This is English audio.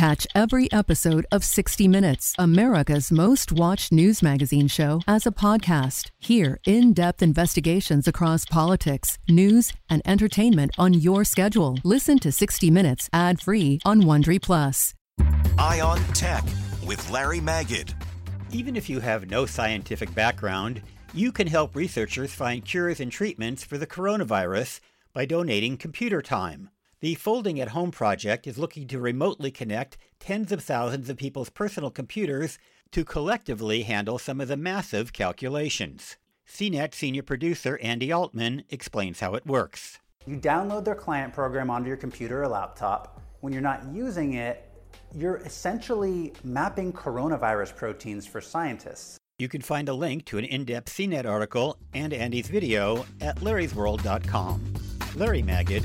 Catch every episode of 60 Minutes, America's most watched news magazine show, as a podcast. Hear in depth investigations across politics, news, and entertainment on your schedule. Listen to 60 Minutes ad free on Wondery Plus. Eye on Tech with Larry Magid. Even if you have no scientific background, you can help researchers find cures and treatments for the coronavirus by donating computer time. The Folding at Home project is looking to remotely connect tens of thousands of people's personal computers to collectively handle some of the massive calculations. CNET senior producer Andy Altman explains how it works. You download their client program onto your computer or laptop. When you're not using it, you're essentially mapping coronavirus proteins for scientists. You can find a link to an in depth CNET article and Andy's video at larrysworld.com. Larry Magid,